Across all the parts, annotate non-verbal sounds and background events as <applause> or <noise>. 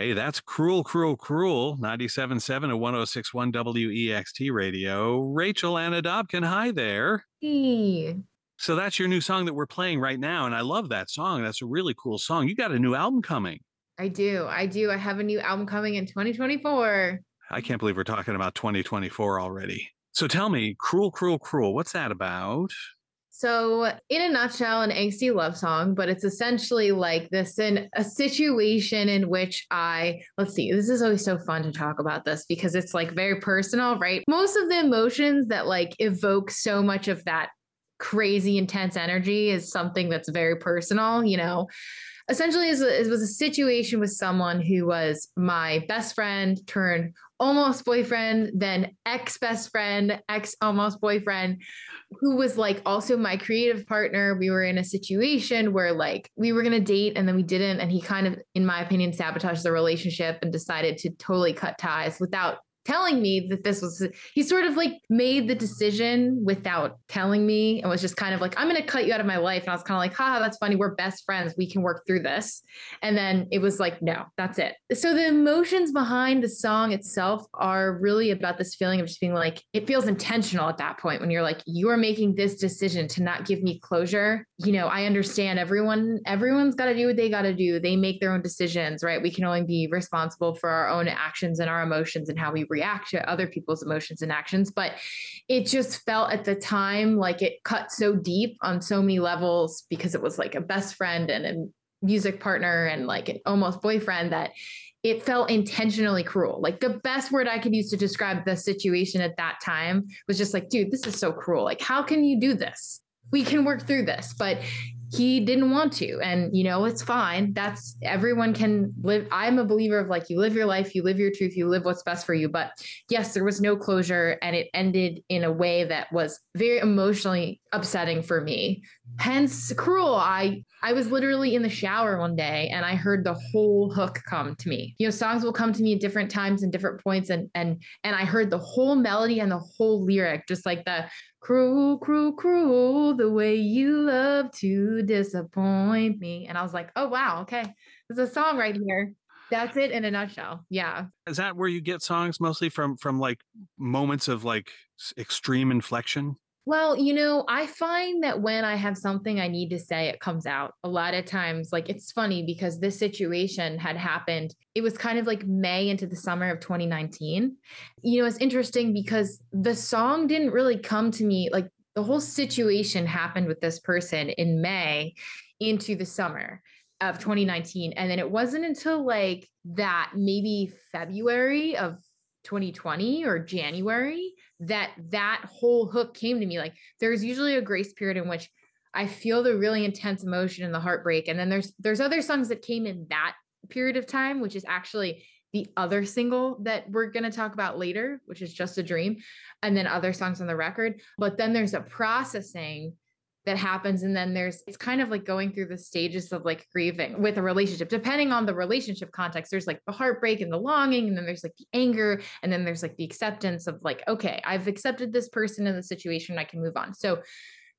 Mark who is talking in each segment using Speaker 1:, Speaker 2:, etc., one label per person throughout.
Speaker 1: Hey, that's cruel, cruel, cruel. 97.7 and 1061 WEXT radio. Rachel Ana Dobken, hi there.
Speaker 2: Hey.
Speaker 1: So that's your new song that we're playing right now. And I love that song. That's a really cool song. You got a new album coming.
Speaker 2: I do. I do. I have a new album coming in 2024.
Speaker 1: I can't believe we're talking about 2024 already. So tell me, Cruel, Cruel, Cruel, what's that about?
Speaker 2: So, in a nutshell, an angsty love song, but it's essentially like this in a situation in which I, let's see, this is always so fun to talk about this because it's like very personal, right? Most of the emotions that like evoke so much of that crazy intense energy is something that's very personal, you know essentially it was a situation with someone who was my best friend turned almost boyfriend then ex best friend ex almost boyfriend who was like also my creative partner. We were in a situation where like we were going to date and then we didn't and he kind of in my opinion sabotaged the relationship and decided to totally cut ties without telling me that this was he sort of like made the decision without telling me and was just kind of like i'm going to cut you out of my life. And i was kind of like ha that's funny. We're best friends. We can work through this. And then it was like no that's it. So the emotions behind the song itself are really about this feeling of just being like it feels intentional at that point when you're like you're making this decision to not give me closure. You know i understand everyone everyone's got to do what they got to do. They make their own decisions right? We can only be responsible for our own actions and our emotions and how we react to other people's emotions and actions. But it just felt at the time like it cut so deep on so many levels because it was like a best friend and a music partner and like an almost boyfriend that it felt intentionally cruel. Like the best word I could use to describe the situation at that time was just like, dude, this is so cruel. Like, how can you do this? We can work through this. But he didn't want to. And you know it's fine. That's everyone can live i'm a believer of like you live your life you live your truth you live what's best for you. But yes there was no closure and it ended in a way that was very emotionally upsetting for me. Hence cruel. I i was literally in the shower one day and i heard the whole hook come to me. You know songs will come to me at different times and different points and and and i heard the whole melody and the whole lyric just like the cruel, cruel, cruel, the way you love to disappoint me. And I was like, oh, wow, okay. There's a song right here. That's it in a nutshell. Yeah.
Speaker 1: Is that where you get songs mostly from from like moments of like extreme inflection?
Speaker 2: Well, you know, I find that when I have something I need to say, it comes out. A lot of times, like it's funny because this situation had happened. It was kind of like May into the summer of 2019. You know, it's interesting because the song didn't really come to me like the whole situation happened with this person in May into the summer of 2019. And then it wasn't until like that maybe February of 2020 or January that that whole hook came to me. Like there's usually a grace period in which I feel the really intense emotion and the heartbreak. And then there's there's other songs that came in that period of time, which is actually the other single that we're going to talk about later, which is Just a Dream, and then other songs on the record. But then there's a processing that happens and then there's it's kind of like going through the stages of like grieving with a relationship depending on the relationship context there's like the heartbreak and the longing and then there's like the anger and then there's like the acceptance of like okay i've accepted this person in the situation i can move on so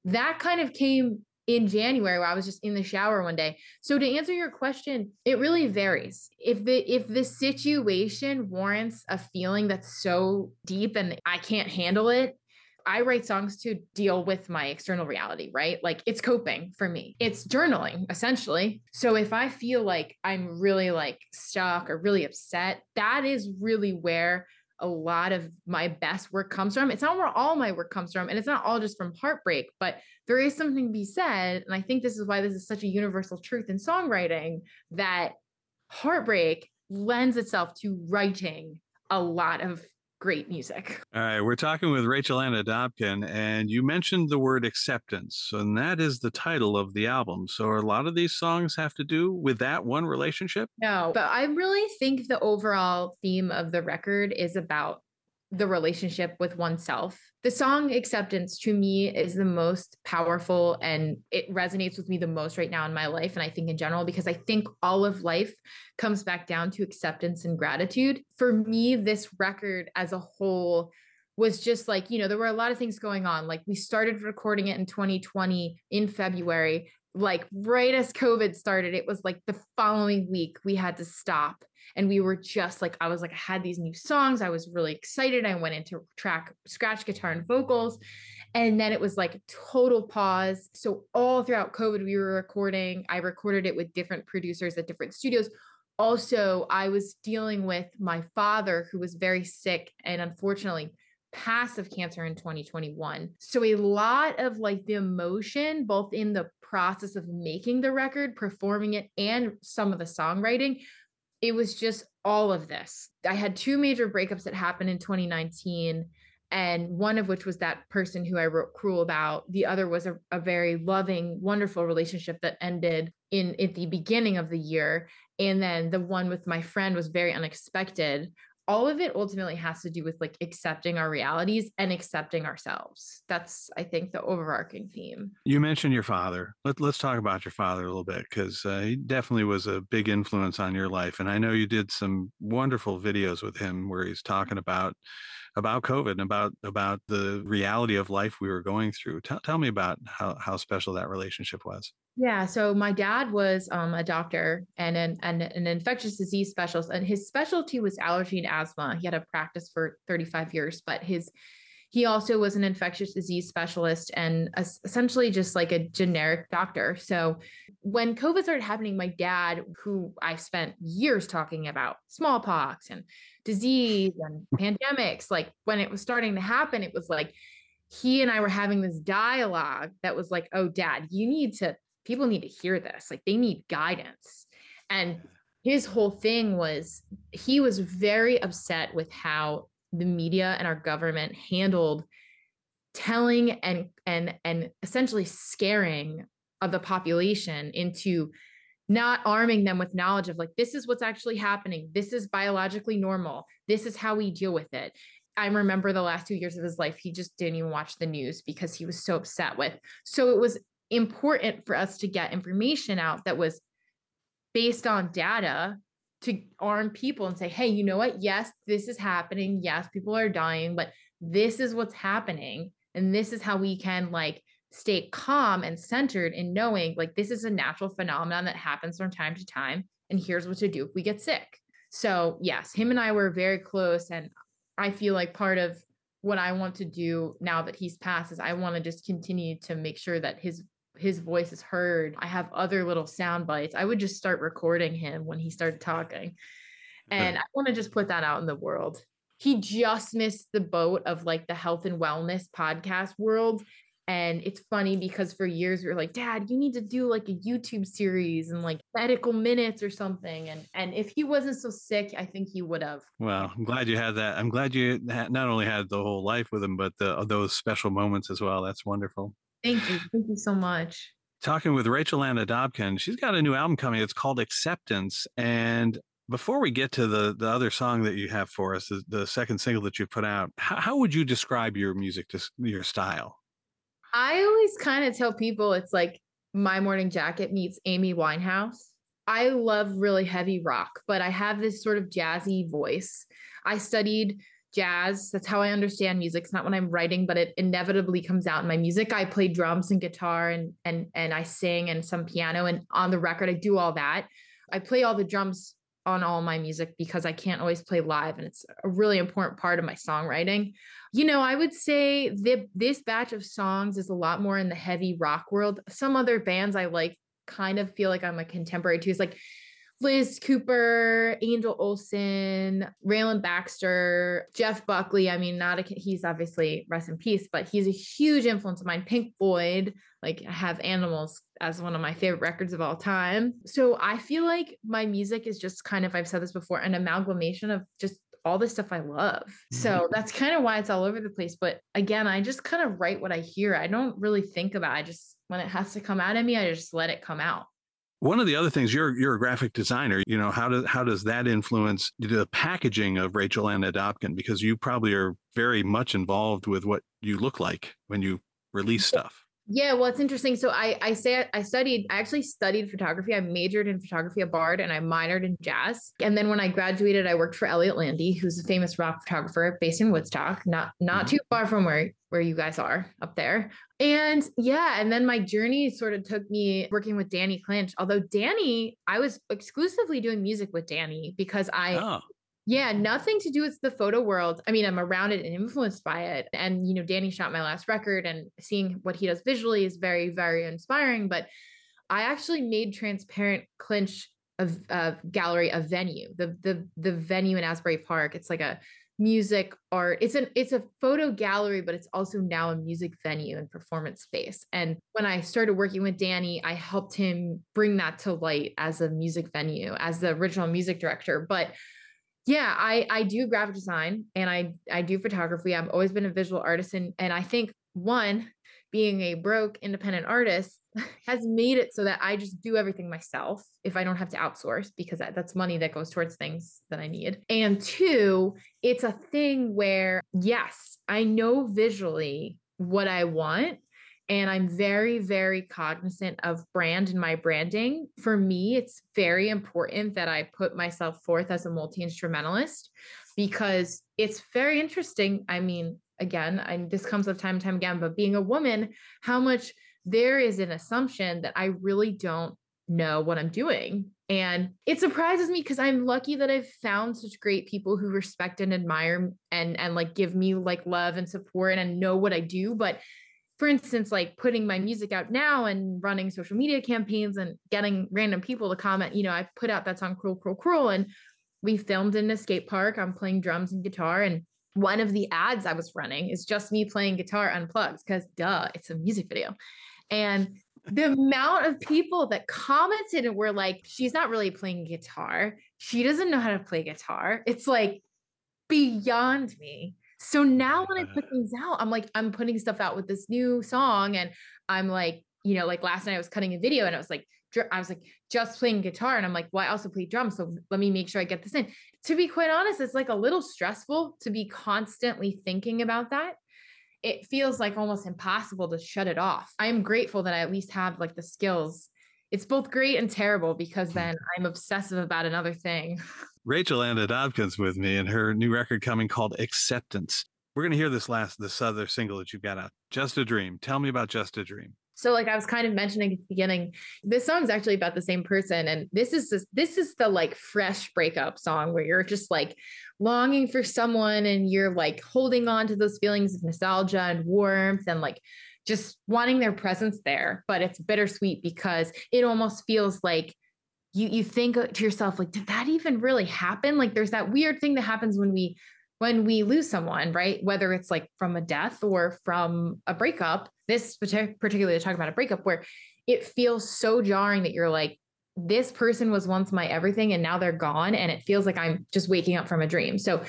Speaker 2: that kind of came in January where I was just in the shower one day. So to answer your question, it really varies. If the if the situation warrants a feeling that's so deep and I can't handle it, I write songs to deal with my external reality, right? Like it's coping for me. It's journaling essentially. So if I feel like I'm really like stuck or really upset, that is really where a lot of my best work comes from. It's not where all my work comes from, and it's not all just from heartbreak, but there is something to be said. And I think this is why this is such a universal truth in songwriting that heartbreak lends itself to writing a lot of great music.
Speaker 1: All right, we're talking with Rachel Ana Dobken, and you mentioned the word acceptance, and that is the title of the album. So, a lot of these songs have to do with that one relationship?
Speaker 2: No, but I really think the overall theme of the record is about the relationship with oneself. The song Acceptance to me is the most powerful and it resonates with me the most right now in my life. And I think in general, because I think all of life comes back down to acceptance and gratitude. For me, this record as a whole was just like, you know, there were a lot of things going on. Like we started recording it in 2020 in February. Like right as COVID started, it was like the following week we had to stop And we were just like, I was like, I had these new songs. I was really excited. I went into track, scratch guitar and vocals. And then it was like total pause. So all throughout COVID, we were recording. I recorded it with different producers at different studios. Also, I was dealing with my father, who was very sick and unfortunately passive cancer in 2021. So a lot of like the emotion, both in the process of making the record, performing it, and some of the songwriting, it was just all of this. I had two major breakups that happened in 2019 and one of which was that person who I wrote Cruel about. The other was a, a, very loving, wonderful relationship that ended in at the beginning of the year. And then the one with my friend was very unexpected all of it ultimately has to do with like accepting our realities and accepting ourselves. That's, I think, the overarching theme.
Speaker 1: You mentioned your father. Let, let's talk about your father a little bit because uh, he definitely was a big influence on your life. And I know you did some wonderful videos with him where he's talking about about COVID and about about the reality of life we were going through. Tell, me about how how special that relationship was.
Speaker 2: Yeah. So my dad was um, a doctor and an, an, an infectious disease specialist, and his specialty was allergy and asthma. He had a practice for 35 years, but his he also was an infectious disease specialist and essentially just like a generic doctor. So when COVID started happening, my dad, who I spent years talking about smallpox and disease and <laughs> pandemics, like when it was starting to happen, it was like he and I were having this dialogue that was like, oh, dad, you need to people need to hear this. Like they need guidance. And his whole thing was he was very upset with how the media and our government handled telling and and and essentially scaring of the population into not arming them with knowledge of like this is what's actually happening. This is biologically normal. This is how we deal with it. I remember the last two years of his life he just didn't even watch the news because he was so upset with. So it was important for us to get information out that was based on data to arm people and say, hey, you know what? Yes, this is happening. Yes, people are dying, but this is what's happening. And this is how we can like stay calm and centered in knowing like this is a natural phenomenon that happens from time to time. And here's what to do if we get sick. So, yes, him and I were very close. And I feel like part of what I want to do now that he's passed is I want to just continue to make sure that his his voice is heard. I have other little sound bites. I would just start recording him when he started talking. And I want to just put that out in the world. He just missed the boat of like the health and wellness podcast world. And it's funny because for years we were like, Dad, you need to do like a YouTube series and like medical minutes or something. And and if he wasn't so sick, I think he would have.
Speaker 1: Well, I'm glad you had that. I'm glad you not only had the whole life with him, but the, those special moments as well. That's wonderful.
Speaker 2: Thank you. Thank you so much.
Speaker 1: Talking with Rachel Ana Dobken. She's got a new album coming. It's called Acceptance. And before we get to the the other song that you have for us, the, the second single that you put out, how, how would you describe your music, to, your style?
Speaker 2: I always kind of tell people it's like My Morning Jacket meets Amy Winehouse. I love really heavy rock, but I have this sort of jazzy voice. I studied jazz. That's how I understand music. It's not when I'm writing, but it inevitably comes out in my music. I play drums and guitar and and and I sing and some piano and on the record I do all that. I play all the drums on all my music because I can't always play live and it's a really important part of my songwriting. You know, I would say that this batch of songs is a lot more in the heavy rock world. Some other bands I like kind of feel like I'm a contemporary too. It's like Liz Cooper, Angel Olsen, Rayland Baxter, Jeff Buckley. I mean, not a, he's obviously rest in peace, but he's a huge influence of mine. Pink Floyd, like I have Animals as one of my favorite records of all time. So I feel like my music is just kind of, I've said this before, an amalgamation of just all the stuff I love. So mm-hmm. that's kind of why it's all over the place. But again, I just kind of write what I hear. I don't really think about it. I just, when it has to come out of me, I just let it come out.
Speaker 1: One of the other things you're you're a graphic designer. You know how does how does that influence the packaging of Rachel Ana Dobken? Because you probably are very much involved with what you look like when you release stuff.
Speaker 2: Yeah, well, it's interesting. So I I say I studied I actually studied photography. I majored in photography at Bard and I minored in jazz. And then when I graduated, I worked for Elliott Landy, who's a famous rock photographer based in Woodstock, not not too far from where where you guys are up there. And yeah, and then my journey sort of took me working with Danny Clinch. Although Danny, I was exclusively doing music with Danny because I oh. Yeah, nothing to do with the photo world. I mean, I'm around it and influenced by it. And, you know, Danny shot my last record and seeing what he does visually is very, very inspiring. But I actually made Transparent Clinch a, a gallery, a venue, the, the, the venue in Asbury Park. It's like a music art. It's an, it's a photo gallery, but it's also now a music venue and performance space. And when I started working with Danny, I helped him bring that to light as a music venue, as the original music director. But yeah i i do graphic design and i i do photography. I've always been a visual artist and and i think one being a broke independent artist <laughs> has made it so that i just do everything myself if i don't have to outsource because that, that's money that goes towards things that i need. And two it's a thing where yes i know visually what i want and I'm very, very cognizant of brand and my branding. For me, it's very important that I put myself forth as a multi instrumentalist because it's very interesting. I mean, again, I, this comes up time and time again, but being a woman, how much there is an assumption that I really don't know what I'm doing. And it surprises me because I'm lucky that I've found such great people who respect and admire and and like give me like love and support and know what I do. But for instance, like putting my music out now and running social media campaigns and getting random people to comment, you know, I put out that song Cruel, Cruel, Cruel, and we filmed in a skate park. I'm playing drums and guitar. And one of the ads I was running is just me playing guitar unplugged because duh, it's a music video. And the amount of people that commented and were like, she's not really playing guitar. She doesn't know how to play guitar. It's like beyond me. So now when I put things out, I'm like, I'm putting stuff out with this new song. And I'm like, you know, like last night I was cutting a video and I was like, I was like just playing guitar. And I'm like, well, I also play drums. So let me make sure I get this in. To be quite honest, it's like a little stressful to be constantly thinking about that. It feels like almost impossible to shut it off. I'm grateful that I at least have like the skills. It's both great and terrible because hmm. then I'm obsessive about another thing. <laughs>
Speaker 1: Rachel Ana Dobken's with me and her new record coming called Acceptance. We're going to hear this last, this other single that you've got out, Just a Dream. Tell me about Just a Dream.
Speaker 2: So, like I was kind of mentioning at the beginning, this song's actually about the same person, and this is this, this is the like fresh breakup song where you're just like longing for someone, and you're like holding on to those feelings of nostalgia and warmth, and like just wanting their presence there. But it's bittersweet because it almost feels like you you think to yourself like did that even really happen? Like there's that weird thing that happens when we when we lose someone right? Whether it's like from a death or from a breakup this particularly talking about a breakup where it feels so jarring that you're like this person was once my everything and now they're gone and it feels like i'm just waking up from a dream. So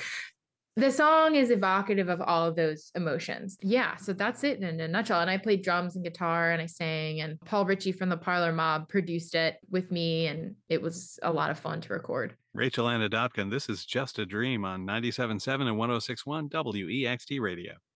Speaker 2: the song is evocative of all of those emotions. Yeah, so that's it in a nutshell. And I played drums and guitar and I sang, and Paul Ritchie from the Parlor Mob produced it with me, and it was a lot of fun to record.
Speaker 1: Rachel Ana Dobken, this is Just a Dream on 97.7 and 106.1 WEXT Radio.